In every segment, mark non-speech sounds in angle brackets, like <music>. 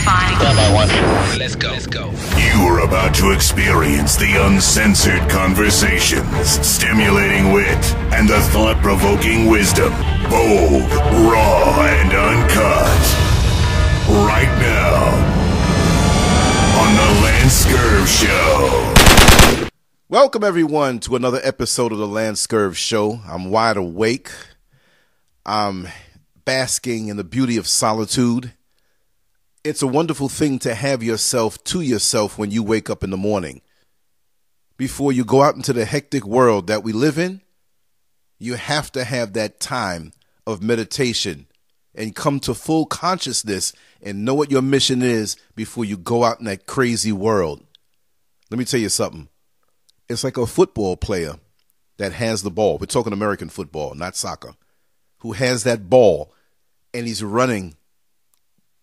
Identifying. Standby one. Let's go. Let's go. You are about to experience the uncensored conversations, stimulating wit, and the thought provoking wisdom. Bold, raw, and uncut. Right now, on The Lance Scurv Show. Welcome, everyone, to another episode of the Lance Scurv Show. I'm wide awake. I'm basking in the beauty of solitude. It's a wonderful thing to have yourself to yourself when you wake up in the morning. Before you go out into the hectic world that we live in, you have to have that time of meditation and come to full consciousness and know what your mission is before you go out in that crazy world. Let me tell you something. It's like a football player that has the ball. We're talking American football, not soccer. Who has that ball and he's running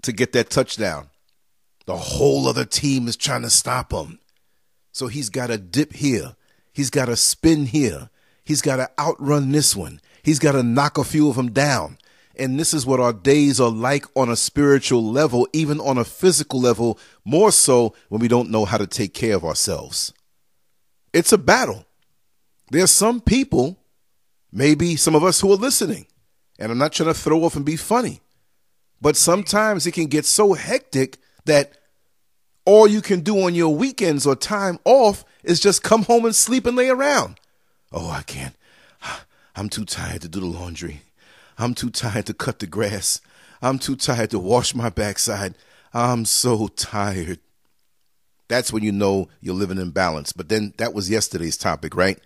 to get that touchdown. The whole other team is trying to stop him. So he's got to dip here. He's got to spin here. He's got to outrun this one. He's got to knock a few of them down. And this is what our days are like on a spiritual level, even on a physical level, more so when we don't know how to take care of ourselves. It's a battle. There's some people, maybe some of us who are listening, and I'm not trying to throw off and be funny, but sometimes it can get so hectic that all you can do on your weekends or time off is just come home and sleep and lay around. Oh, I can't. <sighs> I'm too tired to do the laundry. I'm too tired to cut the grass. I'm too tired to wash my backside. I'm so tired. That's when you know you're living in balance. But then that was yesterday's topic, right?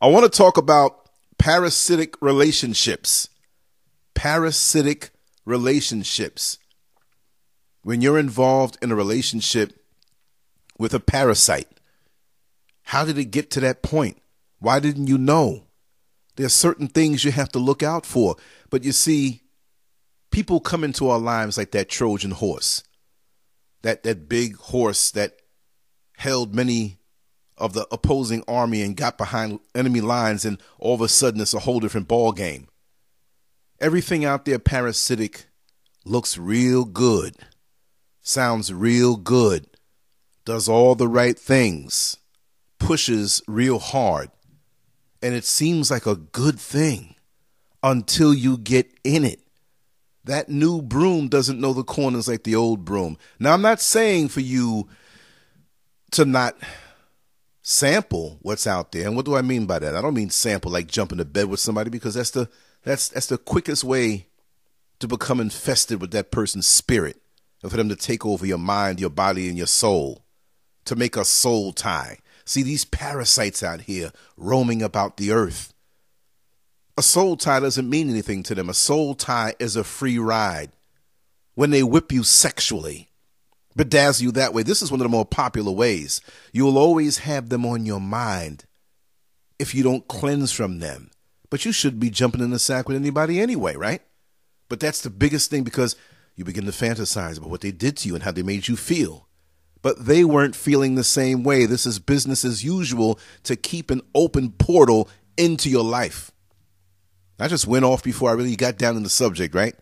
I want to talk about parasitic relationships. Parasitic relationships. When you're involved in a relationship with a parasite, how did it get to that point? Why didn't you know? There are certain things you have to look out for. But you see, people come into our lives like that Trojan horse, that, that big horse that held many of the opposing army and got behind enemy lines, and all of a sudden it's a whole different ball game. Everything out there parasitic looks real good, sounds real good, does all the right things, pushes real hard, and it seems like a good thing until you get in it. That new broom doesn't know the corners like the old broom. Now, I'm not saying for you to not sample what's out there. And what do I mean by that? I don't mean sample like jump into bed with somebody because that's the that's that's the quickest way to become infested with that person's spirit and for them to take over your mind, your body, and your soul, to make a soul tie. See these parasites out here roaming about the earth. A soul tie doesn't mean anything to them. A soul tie is a free ride. When they whip you sexually, bedazzle you that way, this is one of the more popular ways. You'll always have them on your mind if you don't cleanse from them. But you shouldn't be jumping in the sack with anybody anyway, right? But that's the biggest thing because you begin to fantasize about what they did to you and how they made you feel. But they weren't feeling the same way. This is business as usual to keep an open portal into your life. I just went off before I really got down in the subject, right?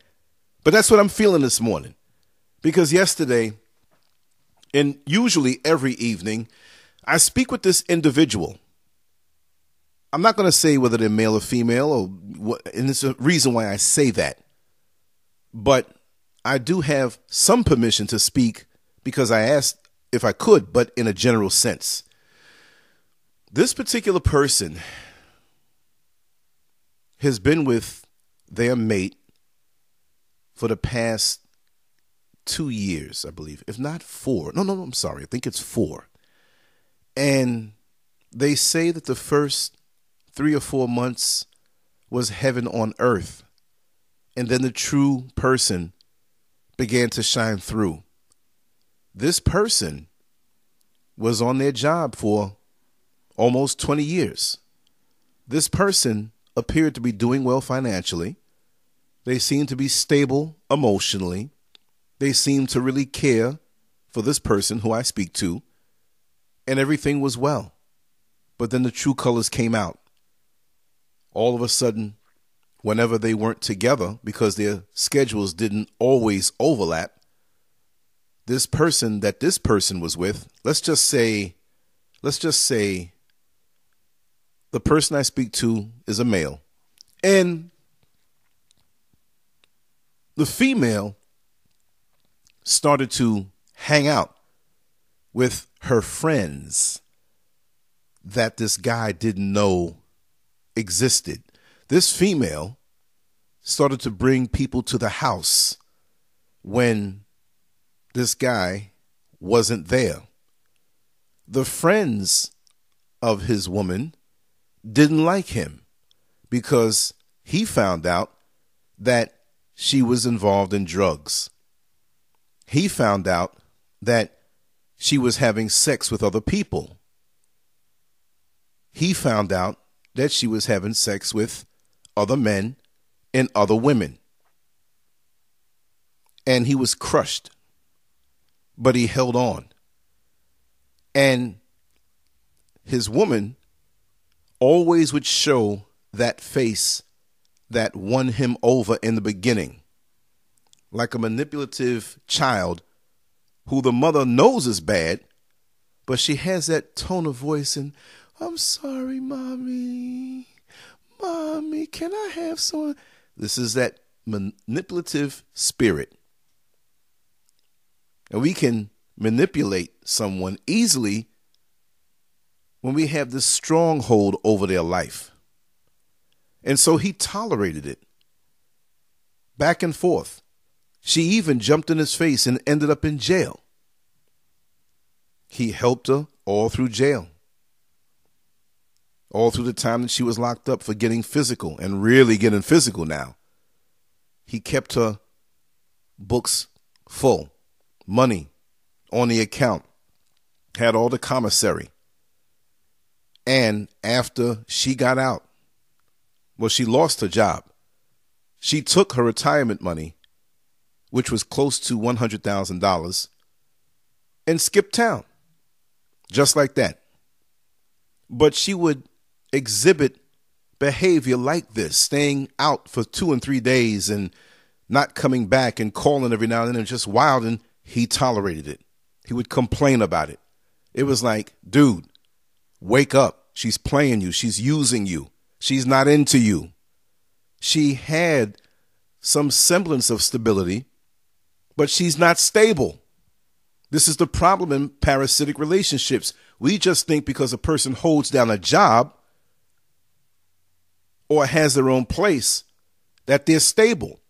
But that's what I'm feeling this morning. Because yesterday, and usually every evening, I speak with this individual I'm not going to say whether they're male or female, or what, and there's a reason why I say that. But I do have some permission to speak because I asked if I could, but in a general sense. This particular person has been with their mate for the past two years, I believe, if not four. No, no, no, I'm sorry. I think it's four. And they say that the first three or four months was heaven on earth. And then the true person began to shine through. This person was on their job for almost 20 years. This person appeared to be doing well financially. They seemed to be stable emotionally. They seemed to really care for this person who I speak to, and everything was well. But then the true colors came out all of a sudden, whenever they weren't together because their schedules didn't always overlap, this person that this person was with, let's just say, let's just say the person I speak to is a male. And the female started to hang out with her friends that this guy didn't know existed. This female started to bring people to the house when this guy wasn't there. The friends of his woman didn't like him because he found out that she was involved in drugs. He found out that she was having sex with other people. He found out that she was having sex with other men and other women. And he was crushed, but he held on. And his woman always would show that face that won him over in the beginning, like a manipulative child who the mother knows is bad, but she has that tone of voice and, I'm sorry, mommy. Mommy, can I have some? This is that manipulative spirit. And we can manipulate someone easily when we have this stronghold over their life. And so he tolerated it. Back and forth. She even jumped in his face and ended up in jail. He helped her all through jail. All through the time that she was locked up for getting physical and really getting physical now. He kept her books full, money on the account, had all the commissary. And after she got out, well, she lost her job. She took her retirement money, which was close to $100,000, and skipped town. Just like that. But she would exhibit behavior like this, staying out for two and three days and not coming back and calling every now and then and just wild. And he tolerated it. He would complain about it. It was like, dude, wake up. She's playing you. She's using you. She's not into you. She had some semblance of stability, but she's not stable. This is the problem in parasitic relationships. We just think because a person holds down a job or has their own place that they're stable.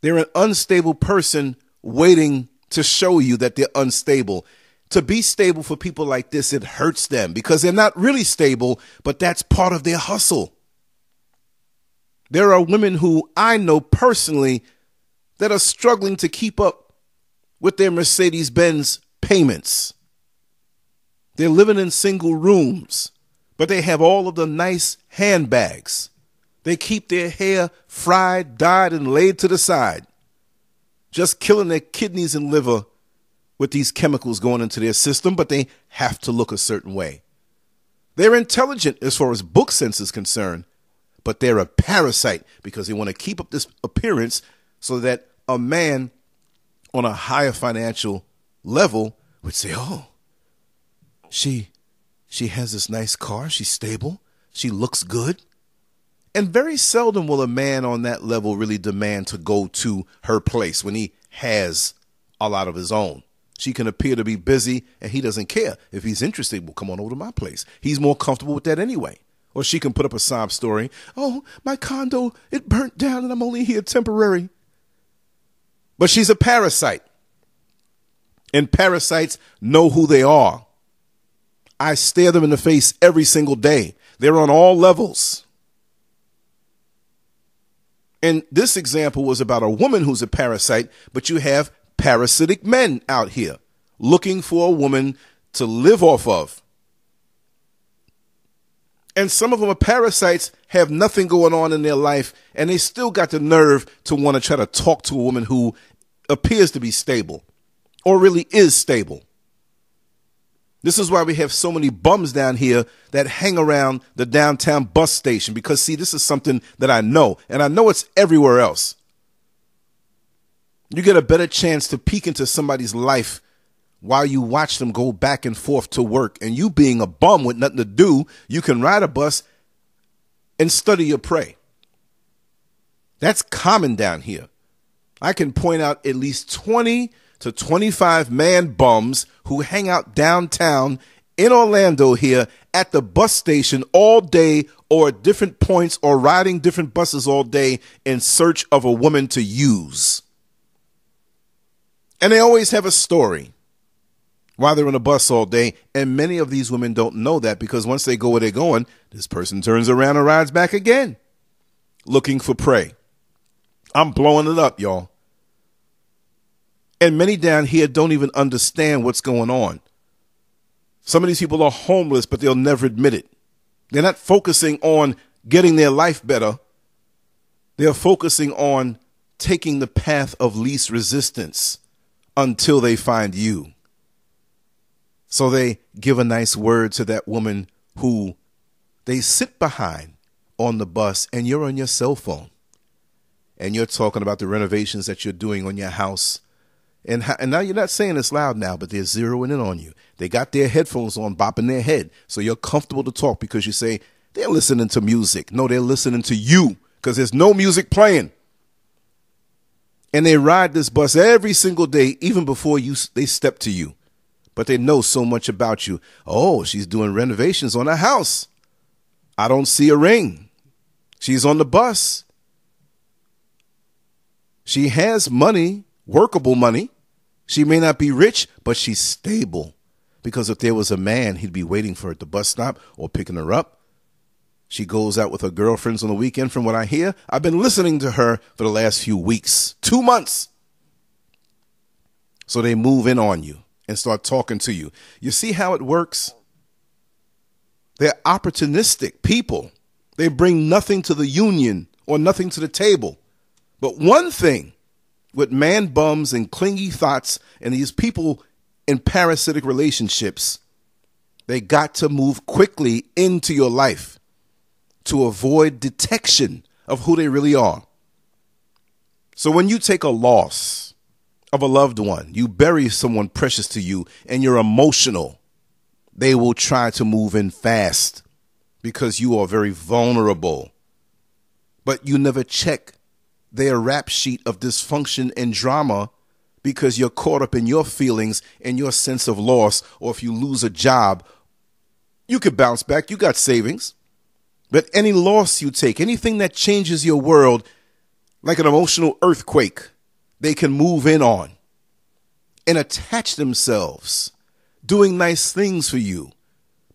They're an unstable person waiting to show you that they're unstable to be stable for people like this, it hurts them because they're not really stable, but that's part of their hustle. There are women who I know personally that are struggling to keep up with their Mercedes Benz payments. They're living in single rooms, but they have all of the nice handbags. They keep their hair fried, dyed, and laid to the side, just killing their kidneys and liver with these chemicals going into their system, but they have to look a certain way. They're intelligent as far as book sense is concerned, but they're a parasite because they want to keep up this appearance so that a man on a higher financial level would say, "Oh, she she has this nice car, she's stable, she looks good." And very seldom will a man on that level really demand to go to her place when he has a lot of his own. She can appear to be busy and he doesn't care. If he's interested, well, come on over to my place. He's more comfortable with that anyway. Or she can put up a sob story. Oh, my condo, it burnt down and I'm only here temporary. But she's a parasite. And parasites know who they are. I stare them in the face every single day. They're on all levels. And this example was about a woman who's a parasite, but you have parasitic men out here looking for a woman to live off of. And some of them are parasites, have nothing going on in their life, and they still got the nerve to want to try to talk to a woman who appears to be stable or really is stable. This is why we have so many bums down here that hang around the downtown bus station because, see, this is something that I know, and I know it's everywhere else. You get a better chance to peek into somebody's life while you watch them go back and forth to work. And you being a bum with nothing to do, you can ride a bus and study your prey. That's common down here. I can point out at least 20 to 25 man bums who hang out downtown in Orlando here at the bus station all day or at different points or riding different buses all day in search of a woman to use. And they always have a story while they're on a bus all day. And many of these women don't know that because once they go where they're going, this person turns around and rides back again looking for prey. I'm blowing it up, y'all. And many down here don't even understand what's going on. Some of these people are homeless, but they'll never admit it. They're not focusing on getting their life better. They're focusing on taking the path of least resistance until they find you. So they give a nice word to that woman who they sit behind on the bus and you're on your cell phone and you're talking about the renovations that you're doing on your house. And, and now you're not saying this loud now, but they're zeroing in on you. They got their headphones on, bopping their head. So you're comfortable to talk because you say, they're listening to music. No, they're listening to you because there's no music playing. And they ride this bus every single day, even before you they step to you. But they know so much about you. Oh, she's doing renovations on her house. I don't see a ring. She's on the bus. She has money, workable money. She may not be rich, but she's stable. Because if there was a man, he'd be waiting for her at the bus stop or picking her up. She goes out with her girlfriends on the weekend, from what I hear. I've been listening to her for the last few weeks, two months. So they move in on you and start talking to you. You see how it works? They're opportunistic people. They bring nothing to the union or nothing to the table. But one thing with man bums and clingy thoughts and these people in parasitic relationships, they got to move quickly into your life to avoid detection of who they really are. So when you take a loss of a loved one, you bury someone precious to you, and you're emotional, they will try to move in fast because you are very vulnerable. But you never check their rap sheet of dysfunction and drama because you're caught up in your feelings and your sense of loss, or if you lose a job, you could bounce back. You got savings. But any loss you take, anything that changes your world, like an emotional earthquake, they can move in on and attach themselves, doing nice things for you.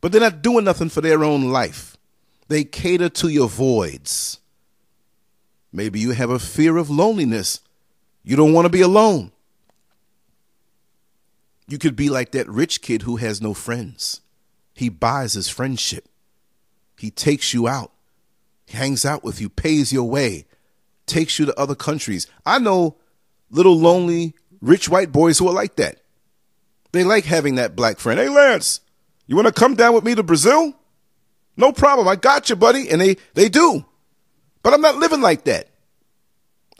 But they're not doing nothing for their own life. They cater to your voids. Maybe you have a fear of loneliness. You don't want to be alone. You could be like that rich kid who has no friends. He buys his friendship. He takes you out, he hangs out with you, pays your way, takes you to other countries. I know little lonely rich white boys who are like that. They like having that black friend. Hey, Lance, you want to come down with me to Brazil? No problem. I got you, buddy. And they, they do. But I'm not living like that.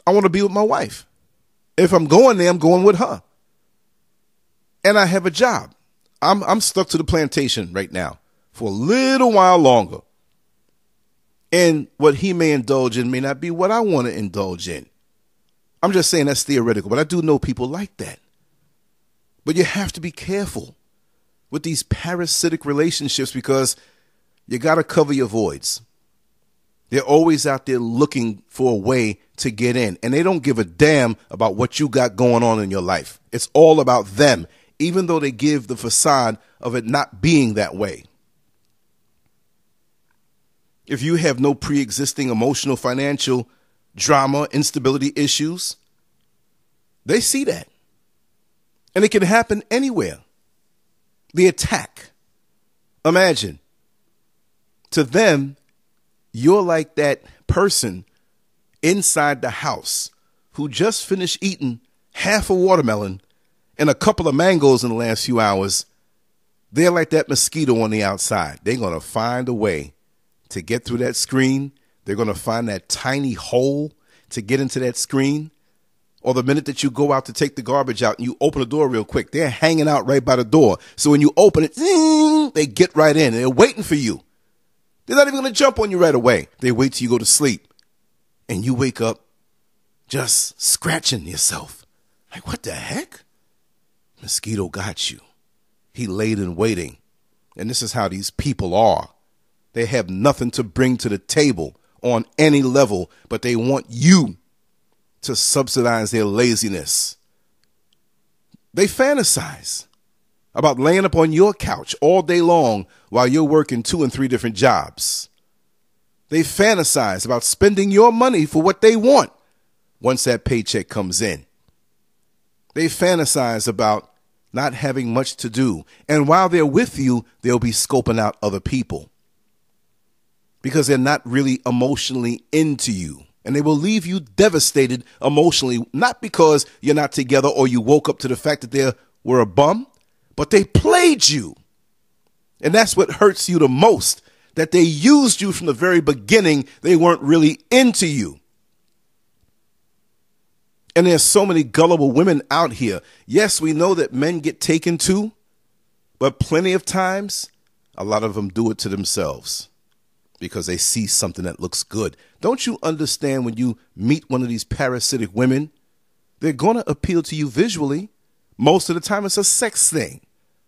I want to be with my wife. If I'm going there, I'm going with her. And I have a job. I'm, I'm stuck to the plantation right now for a little while longer. And what he may indulge in may not be what I want to indulge in. I'm just saying that's theoretical, but I do know people like that. But you have to be careful with these parasitic relationships because you got to cover your voids. They're always out there looking for a way to get in, and they don't give a damn about what you got going on in your life. It's all about them, even though they give the facade of it not being that way. If you have no pre existing emotional, financial drama, instability issues, they see that. And it can happen anywhere. The attack. Imagine. To them, you're like that person inside the house who just finished eating half a watermelon and a couple of mangoes in the last few hours. They're like that mosquito on the outside. They're going to find a way to get through that screen. They're going to find that tiny hole to get into that screen. or the minute that you go out to take the garbage out and you open the door real quick, they're hanging out right by the door. So when you open it, they get right in. They're waiting for you. They're not even going to jump on you right away. They wait till you go to sleep. And you wake up just scratching yourself. Like, what the heck? Mosquito got you. He laid in waiting. And this is how these people are. They have nothing to bring to the table on any level, but they want you to subsidize their laziness. They fantasize about laying up on your couch all day long while you're working two and three different jobs. They fantasize about spending your money for what they want once that paycheck comes in. They fantasize about not having much to do. And while they're with you, they'll be scoping out other people because they're not really emotionally into you. And they will leave you devastated emotionally, not because you're not together or you woke up to the fact that they were a bum, but they played you. And that's what hurts you the most that they used you from the very beginning. They weren't really into you. And there's so many gullible women out here. Yes, we know that men get taken to, but plenty of times, a lot of them do it to themselves because they see something that looks good. Don't you understand when you meet one of these parasitic women? They're going to appeal to you visually. Most of the time, it's a sex thing.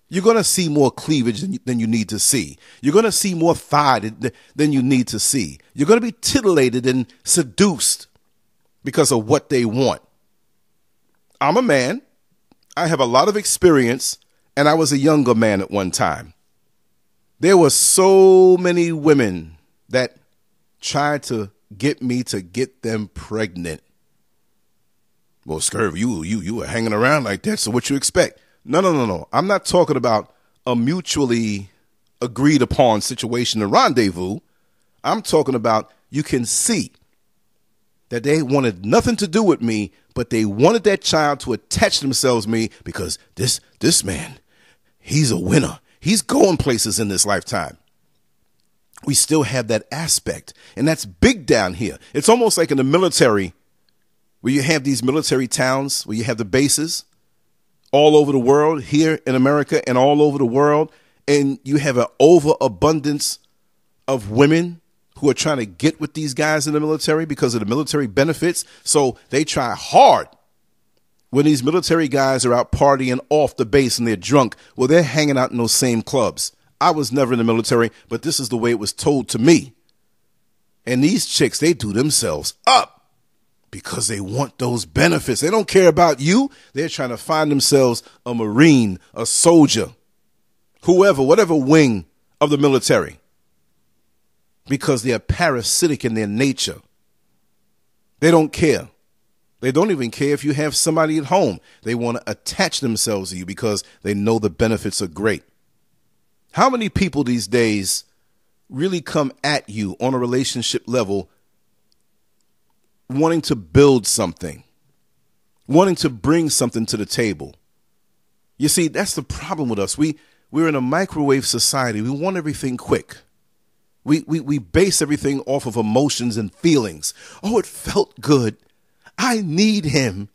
You're going to see more cleavage than you, than you need to see. You're going to see more thigh than you need to see. You're going to be titillated and seduced because of what they want. I'm a man. I have a lot of experience, and I was a younger man at one time. There were so many women that tried to get me to get them pregnant. Well, Scurv, you you you were hanging around like that, so what you expect? No, no, no, no. I'm not talking about a mutually agreed upon situation, a rendezvous. I'm talking about you can see that they wanted nothing to do with me, but they wanted that child to attach themselves to me because this this man, he's a winner. He's going places in this lifetime we still have that aspect. And that's big down here. It's almost like in the military, where you have these military towns, where you have the bases all over the world, here in America and all over the world, and you have an overabundance of women who are trying to get with these guys in the military because of the military benefits. So they try hard when these military guys are out partying off the base and they're drunk. Well, they're hanging out in those same clubs. I was never in the military, but this is the way it was told to me. And these chicks, they do themselves up because they want those benefits. They don't care about you. They're trying to find themselves a Marine, a soldier, whoever, whatever wing of the military because they are parasitic in their nature. They don't care. They don't even care if you have somebody at home. They want to attach themselves to you because they know the benefits are great. How many people these days really come at you on a relationship level wanting to build something, wanting to bring something to the table? You see, that's the problem with us. We we're in a microwave society. We want everything quick. We, we, we base everything off of emotions and feelings. Oh, it felt good. I need him.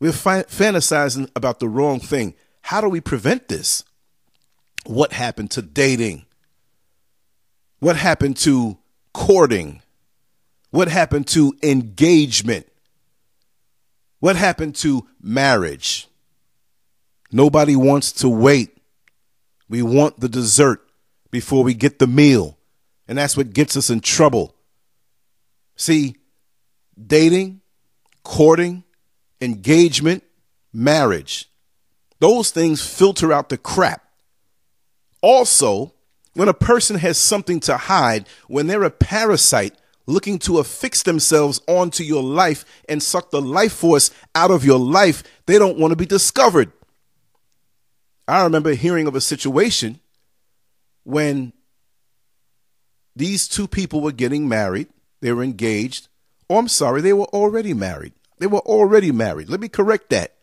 We're fi- fantasizing about the wrong thing. How do we prevent this? What happened to dating? What happened to courting? What happened to engagement? What happened to marriage? Nobody wants to wait. We want the dessert before we get the meal. And that's what gets us in trouble. See, dating, courting, engagement, marriage. Those things filter out the crap. Also, when a person has something to hide, when they're a parasite looking to affix themselves onto your life and suck the life force out of your life, they don't want to be discovered. I remember hearing of a situation when these two people were getting married, they were engaged. Oh, I'm sorry, they were already married. They were already married. Let me correct that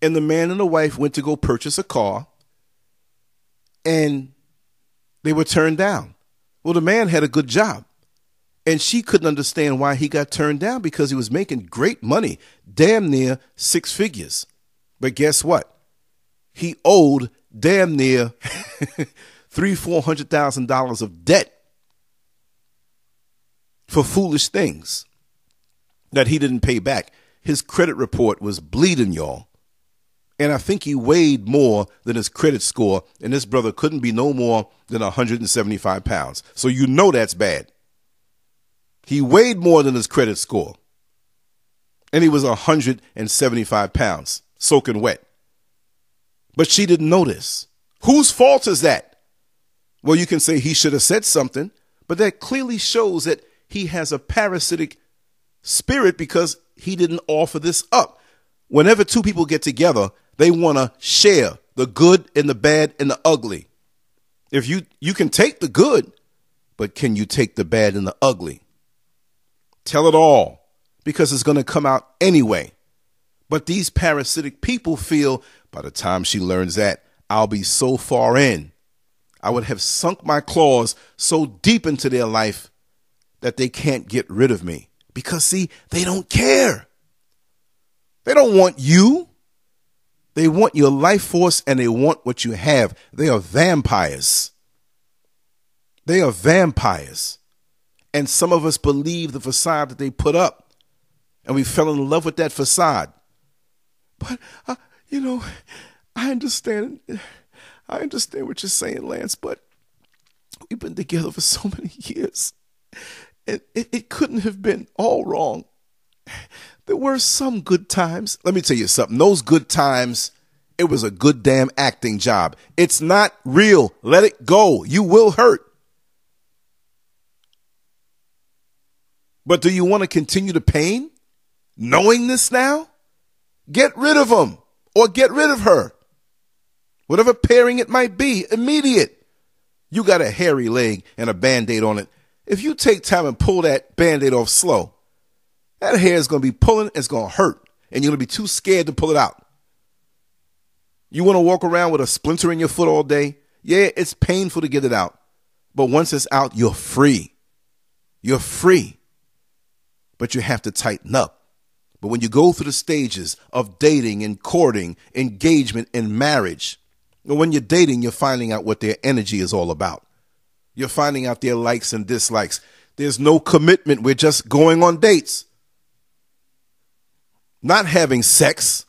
and the man and the wife went to go purchase a car and they were turned down. Well, the man had a good job And she couldn't understand why he got turned down because he was making great money, damn near six figures. But guess what? He owed damn near <laughs> three, four hundred thousand dollars of debt for foolish things that he didn't pay back. His credit report was bleeding, y'all. And I think he weighed more than his credit score, and this brother couldn't be no more than 175 pounds. So you know that's bad. He weighed more than his credit score. And he was 175 pounds, soaking wet. But she didn't notice. Whose fault is that? Well, you can say he should have said something, but that clearly shows that he has a parasitic spirit because he didn't offer this up. Whenever two people get together, they want to share the good and the bad and the ugly. If you you can take the good, but can you take the bad and the ugly? Tell it all because it's going to come out anyway. But these parasitic people feel by the time she learns that, I'll be so far in. I would have sunk my claws so deep into their life that they can't get rid of me. Because, see, they don't care. They don't want you. They want your life force and they want what you have. They are vampires. They are vampires. And some of us believe the facade that they put up. And we fell in love with that facade. But, uh, you know, I understand. I understand what you're saying, Lance, but we've been together for so many years. It, it, it couldn't have been all wrong. There were some good times. Let me tell you something. Those good times, it was a good damn acting job. It's not real. Let it go. You will hurt. But do you want to continue the pain? Knowing this now? Get rid of him or get rid of her. Whatever pairing it might be, immediate. You got a hairy leg and a band aid on it. If you take time and pull that band aid off slow, that hair is going to be pulling, it's going to hurt, and you're going to be too scared to pull it out. You want to walk around with a splinter in your foot all day? Yeah, it's painful to get it out. But once it's out, you're free. You're free but you have to tighten up. But when you go through the stages of dating and courting, engagement and marriage, when you're dating, you're finding out what their energy is all about. You're finding out their likes and dislikes. There's no commitment. We're just going on dates. Not having sex,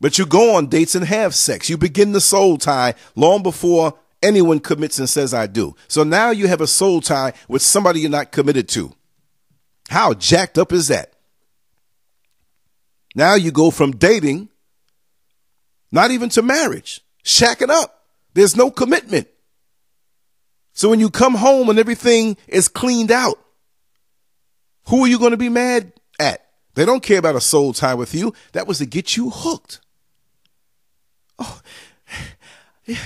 but you go on dates and have sex. You begin the soul tie long before anyone commits and says, I do. So now you have a soul tie with somebody you're not committed to. How jacked up is that? Now you go from dating, not even to marriage, shacking up. There's no commitment. So when you come home and everything is cleaned out, who are you going to be mad at? They don't care about a soul tie with you. That was to get you hooked. Oh, <sighs> yeah,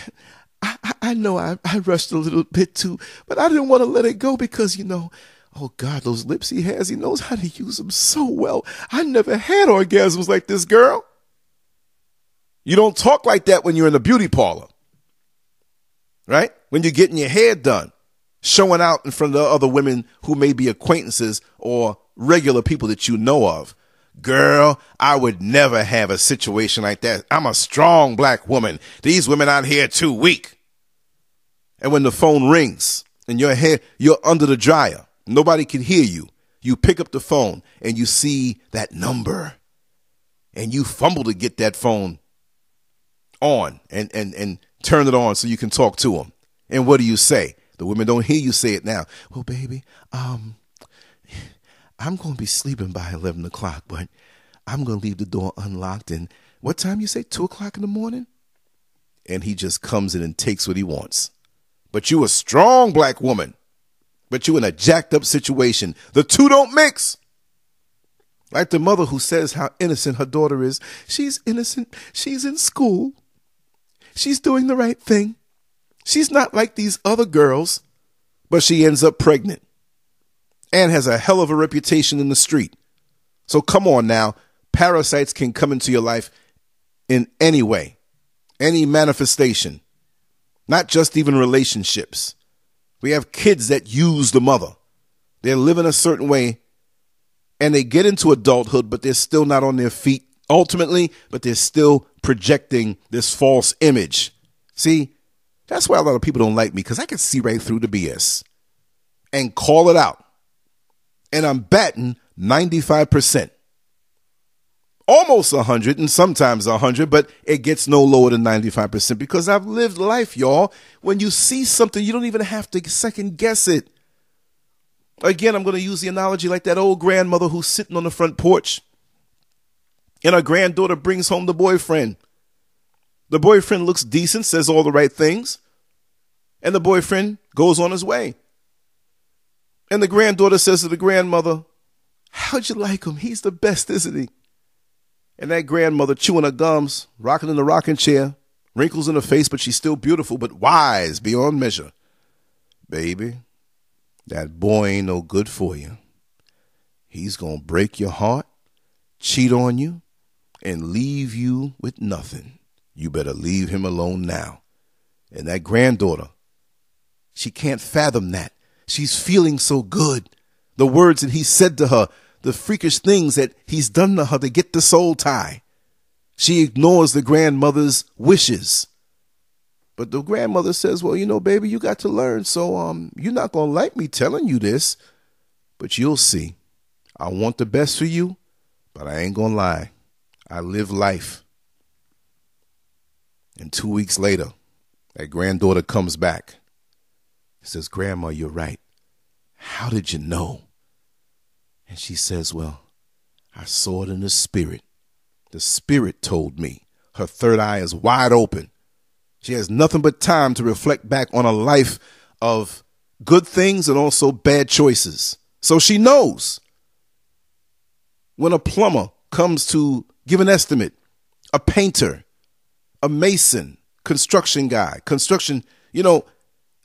I, I know I, I rushed a little bit too, but I didn't want to let it go because, you know, Oh God, those lips he has, he knows how to use them so well. I never had orgasms like this girl. You don't talk like that when you're in the beauty parlor, right? When you're getting your hair done, showing out in front of the other women who may be acquaintances or regular people that you know of. Girl, I would never have a situation like that. I'm a strong black woman. These women out here too weak. And when the phone rings and your hair, you're under the dryer Nobody can hear you. You pick up the phone and you see that number and you fumble to get that phone on and, and, and turn it on so you can talk to them. And what do you say? The women don't hear you say it now. Well, baby, um, I'm going to be sleeping by 11 o'clock, but I'm going to leave the door unlocked. And what time you say? Two o'clock in the morning? And he just comes in and takes what he wants. But you a strong black woman but you're in a jacked up situation. The two don't mix. Like the mother who says how innocent her daughter is. She's innocent. She's in school. She's doing the right thing. She's not like these other girls, but she ends up pregnant and has a hell of a reputation in the street. So come on now. Parasites can come into your life in any way, any manifestation, not just even relationships. We have kids that use the mother. They're living a certain way and they get into adulthood, but they're still not on their feet ultimately, but they're still projecting this false image. See, that's why a lot of people don't like me because I can see right through the BS and call it out. And I'm batting 95%. Almost 100 and sometimes 100, but it gets no lower than 95% because I've lived life, y'all. When you see something, you don't even have to second guess it. Again, I'm going to use the analogy like that old grandmother who's sitting on the front porch and her granddaughter brings home the boyfriend. The boyfriend looks decent, says all the right things, and the boyfriend goes on his way. And the granddaughter says to the grandmother, How'd you like him? He's the best, isn't he? And that grandmother chewing her gums, rocking in the rocking chair, wrinkles in her face, but she's still beautiful, but wise beyond measure. Baby, that boy ain't no good for you. He's going to break your heart, cheat on you, and leave you with nothing. You better leave him alone now. And that granddaughter, she can't fathom that. She's feeling so good. The words that he said to her, the freakish things that he's done to her to get the soul tie. She ignores the grandmother's wishes. But the grandmother says, Well, you know, baby, you got to learn. So um, you're not gonna like me telling you this, but you'll see. I want the best for you, but I ain't gonna lie. I live life. And two weeks later, that granddaughter comes back. Says, Grandma, you're right. How did you know? And she says, Well, I saw it in the spirit. The spirit told me. Her third eye is wide open. She has nothing but time to reflect back on a life of good things and also bad choices. So she knows when a plumber comes to give an estimate, a painter, a mason, construction guy, construction, you know,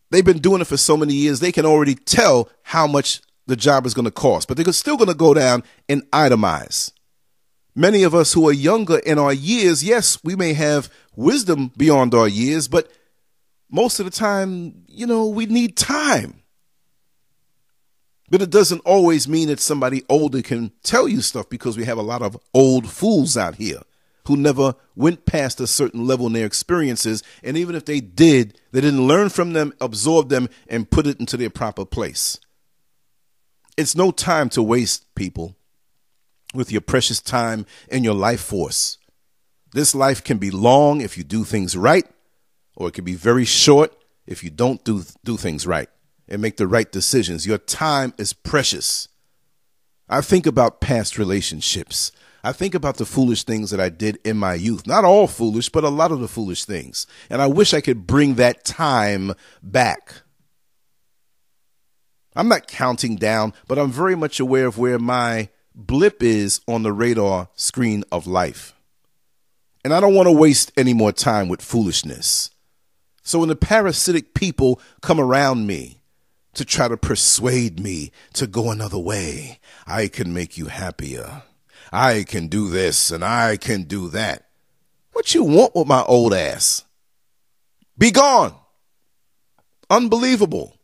they've been doing it for so many years, they can already tell how much the job is going to cost, but they're still going to go down and itemize. Many of us who are younger in our years, yes, we may have wisdom beyond our years, but most of the time, you know, we need time. But it doesn't always mean that somebody older can tell you stuff because we have a lot of old fools out here who never went past a certain level in their experiences. And even if they did, they didn't learn from them, absorb them, and put it into their proper place. It's no time to waste, people, with your precious time and your life force. This life can be long if you do things right, or it can be very short if you don't do, do things right and make the right decisions. Your time is precious. I think about past relationships. I think about the foolish things that I did in my youth. Not all foolish, but a lot of the foolish things. And I wish I could bring that time back. I'm not counting down, but I'm very much aware of where my blip is on the radar screen of life. And I don't want to waste any more time with foolishness. So when the parasitic people come around me to try to persuade me to go another way, I can make you happier. I can do this and I can do that. What you want with my old ass? Be gone. Unbelievable.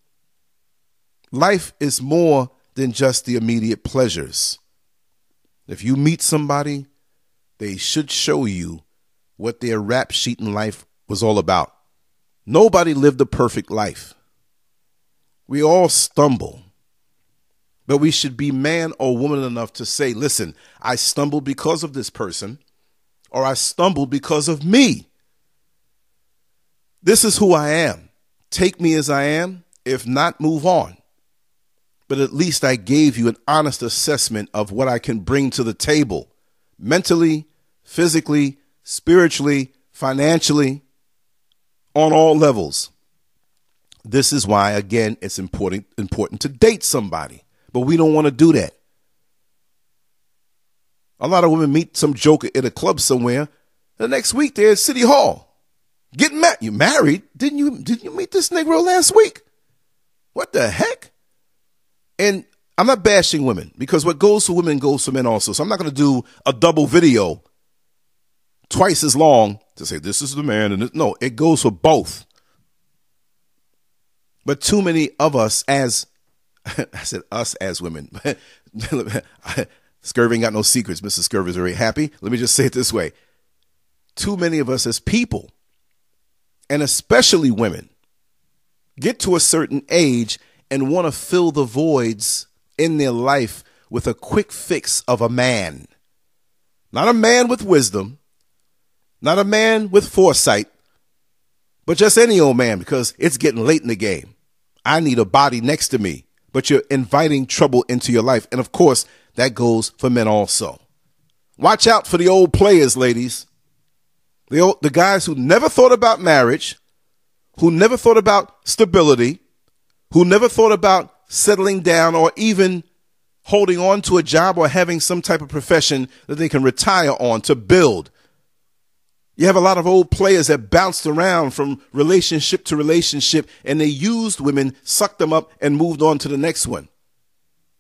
Life is more than just the immediate pleasures. If you meet somebody, they should show you what their rap sheet in life was all about. Nobody lived a perfect life. We all stumble. But we should be man or woman enough to say, listen, I stumbled because of this person, or I stumbled because of me. This is who I am. Take me as I am. If not, move on but at least I gave you an honest assessment of what I can bring to the table mentally, physically, spiritually, financially, on all levels. This is why, again, it's important, important to date somebody, but we don't want to do that. A lot of women meet some joker at a club somewhere. The next week they're at City Hall. Getting married. You married? Didn't you didn't you meet this Negro last week? What the heck? And I'm not bashing women because what goes for women goes for men also. So I'm not going to do a double video twice as long to say this is the man and this. no, it goes for both. But too many of us as <laughs> I said us as women. <laughs> Scurvy ain't got no secrets. Mrs. Scurvy is very happy. Let me just say it this way. Too many of us as people, and especially women, get to a certain age and want to fill the voids in their life with a quick fix of a man. Not a man with wisdom, not a man with foresight, but just any old man because it's getting late in the game. I need a body next to me, but you're inviting trouble into your life. And of course, that goes for men also. Watch out for the old players, ladies. The, old, the guys who never thought about marriage, who never thought about stability, who never thought about settling down or even holding on to a job or having some type of profession that they can retire on to build. You have a lot of old players that bounced around from relationship to relationship and they used women, sucked them up, and moved on to the next one.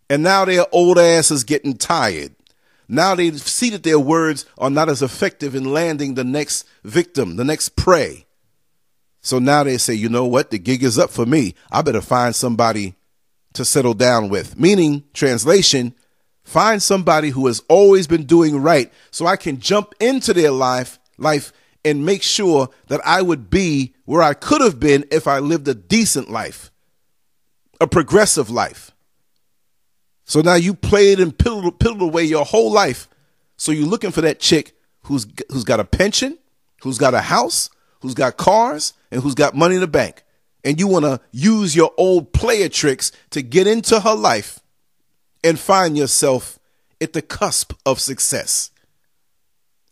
And now their old ass is getting tired. Now they see that their words are not as effective in landing the next victim, the next prey. So now they say, you know what? The gig is up for me. I better find somebody to settle down with. Meaning, translation, find somebody who has always been doing right so I can jump into their life, life and make sure that I would be where I could have been if I lived a decent life, a progressive life. So now you played and piddled, piddled away your whole life. So you're looking for that chick who's who's got a pension, who's got a house, who's got cars, and who's got money in the bank. And you want to use your old player tricks to get into her life and find yourself at the cusp of success.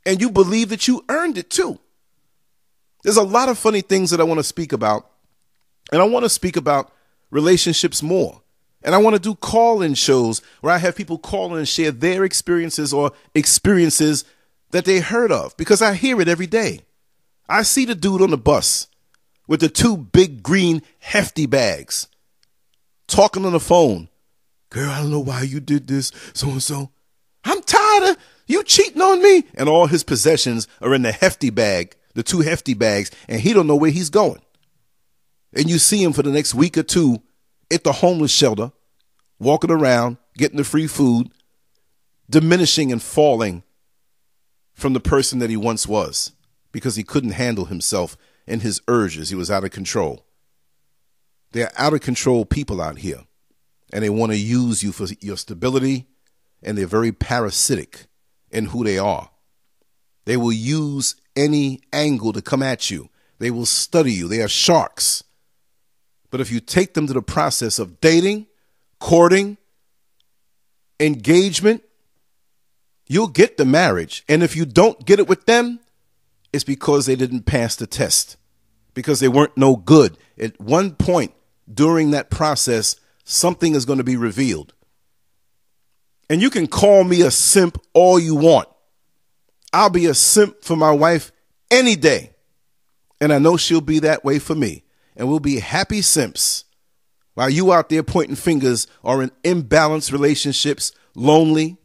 And you believe that you earned it too. There's a lot of funny things that I want to speak about. And I want to speak about relationships more. And I want to do call in shows where I have people call in and share their experiences or experiences that they heard of because I hear it every day. I see the dude on the bus with the two big green hefty bags talking on the phone. Girl, I don't know why you did this, so and so. I'm tired of you cheating on me. And all his possessions are in the hefty bag, the two hefty bags, and he don't know where he's going. And you see him for the next week or two at the homeless shelter, walking around, getting the free food, diminishing and falling from the person that he once was because he couldn't handle himself and his urges. He was out of control. There are out of control people out here, and they want to use you for your stability, and they're very parasitic in who they are. They will use any angle to come at you. They will study you. They are sharks. But if you take them to the process of dating, courting, engagement, you'll get the marriage. And if you don't get it with them, it's because they didn't pass the test, because they weren't no good. At one point during that process, something is going to be revealed. And you can call me a simp all you want. I'll be a simp for my wife any day. And I know she'll be that way for me and we'll be happy simps while you out there pointing fingers are in imbalanced relationships, lonely.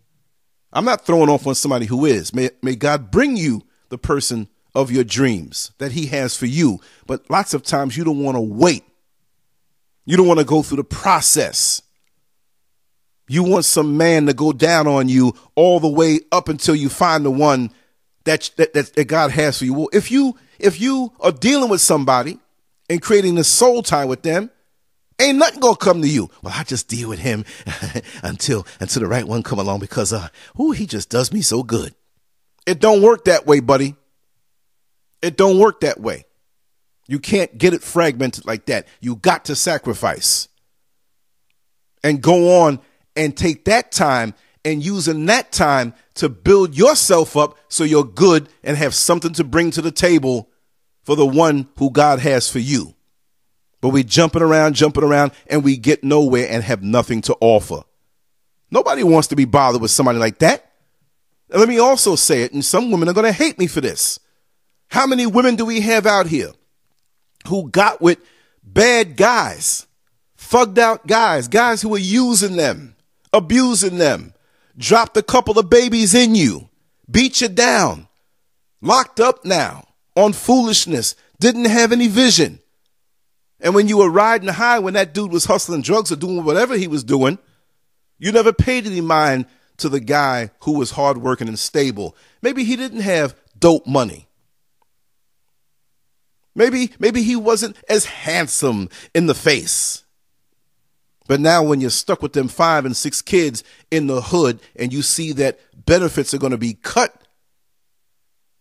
I'm not throwing off on somebody who is. May, may God bring you the person of your dreams that He has for you. But lots of times you don't want to wait. You don't want to go through the process. You want some man to go down on you all the way up until you find the one that, that, that God has for you. Well, if you if you are dealing with somebody and creating a soul tie with them, ain't nothing gonna come to you. Well, I just deal with him <laughs> until until the right one come along because uh ooh, he just does me so good. It don't work that way, buddy. It don't work that way. You can't get it fragmented like that. You got to sacrifice and go on and take that time and using that time to build yourself up so you're good and have something to bring to the table for the one who God has for you. But we jumping around, jumping around, and we get nowhere and have nothing to offer. Nobody wants to be bothered with somebody like that. Let me also say it, and some women are going to hate me for this. How many women do we have out here who got with bad guys, thugged out guys, guys who were using them, abusing them, dropped a couple of babies in you, beat you down, locked up now, on foolishness, didn't have any vision. And when you were riding high, when that dude was hustling drugs or doing whatever he was doing, you never paid any mind to the guy who was hardworking and stable. Maybe he didn't have dope money. Maybe, maybe he wasn't as handsome in the face. But now, when you're stuck with them five and six kids in the hood and you see that benefits are going to be cut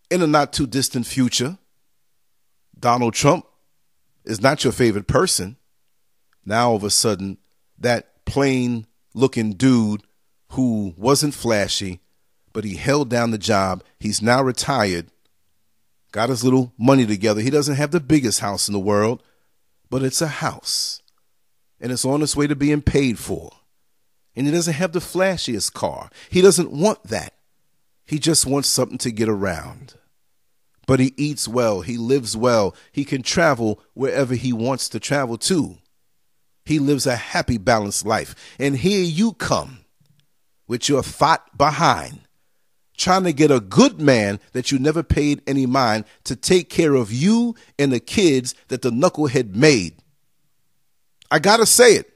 in a not too distant future, Donald Trump is not your favorite person. Now, all of a sudden, that plain looking dude who wasn't flashy, but he held down the job, he's now retired, got his little money together. He doesn't have the biggest house in the world, but it's a house. And it's on its way to being paid for. And he doesn't have the flashiest car. He doesn't want that. He just wants something to get around but he eats well, he lives well, he can travel wherever he wants to travel to. He lives a happy, balanced life. And here you come with your thought behind, trying to get a good man that you never paid any mind to take care of you and the kids that the knucklehead made. I gotta say it.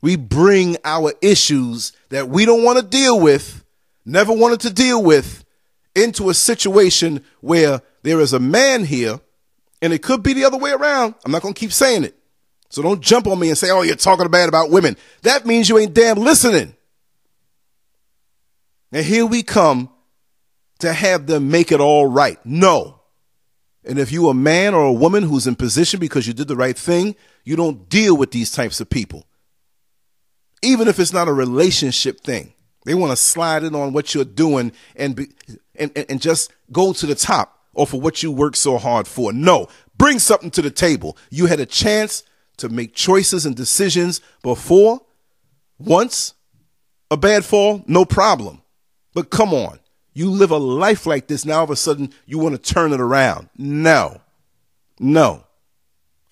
We bring our issues that we don't want to deal with, never wanted to deal with, into a situation where there is a man here, and it could be the other way around. I'm not to keep saying it. So don't jump on me and say, oh, you're talking bad about women. That means you ain't damn listening. And here we come to have them make it all right. No. And if you're a man or a woman who's in position because you did the right thing, you don't deal with these types of people. Even if it's not a relationship thing. They want to slide in on what you're doing and be, and, and, and just go to the top or for what you work so hard for. No, bring something to the table. You had a chance to make choices and decisions before. Once, a bad fall, no problem. But come on, you live a life like this. Now all of a sudden you want to turn it around. No, no.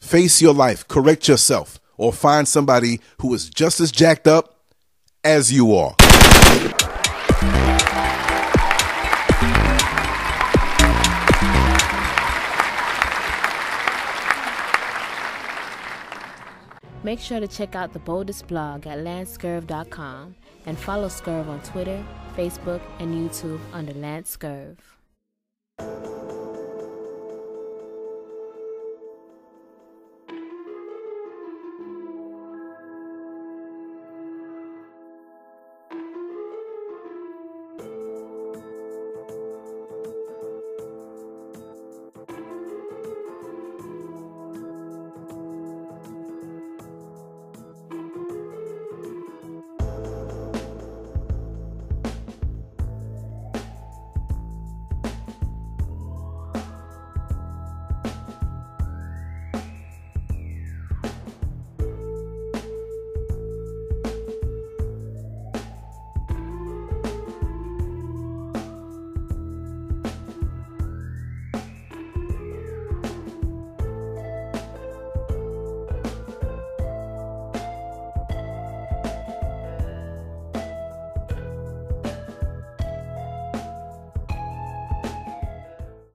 Face your life, correct yourself, or find somebody who is just as jacked up as you are. Make sure to check out the boldest blog at lancescurv.com and follow Scurv on Twitter, Facebook, and YouTube under Lance Scurv.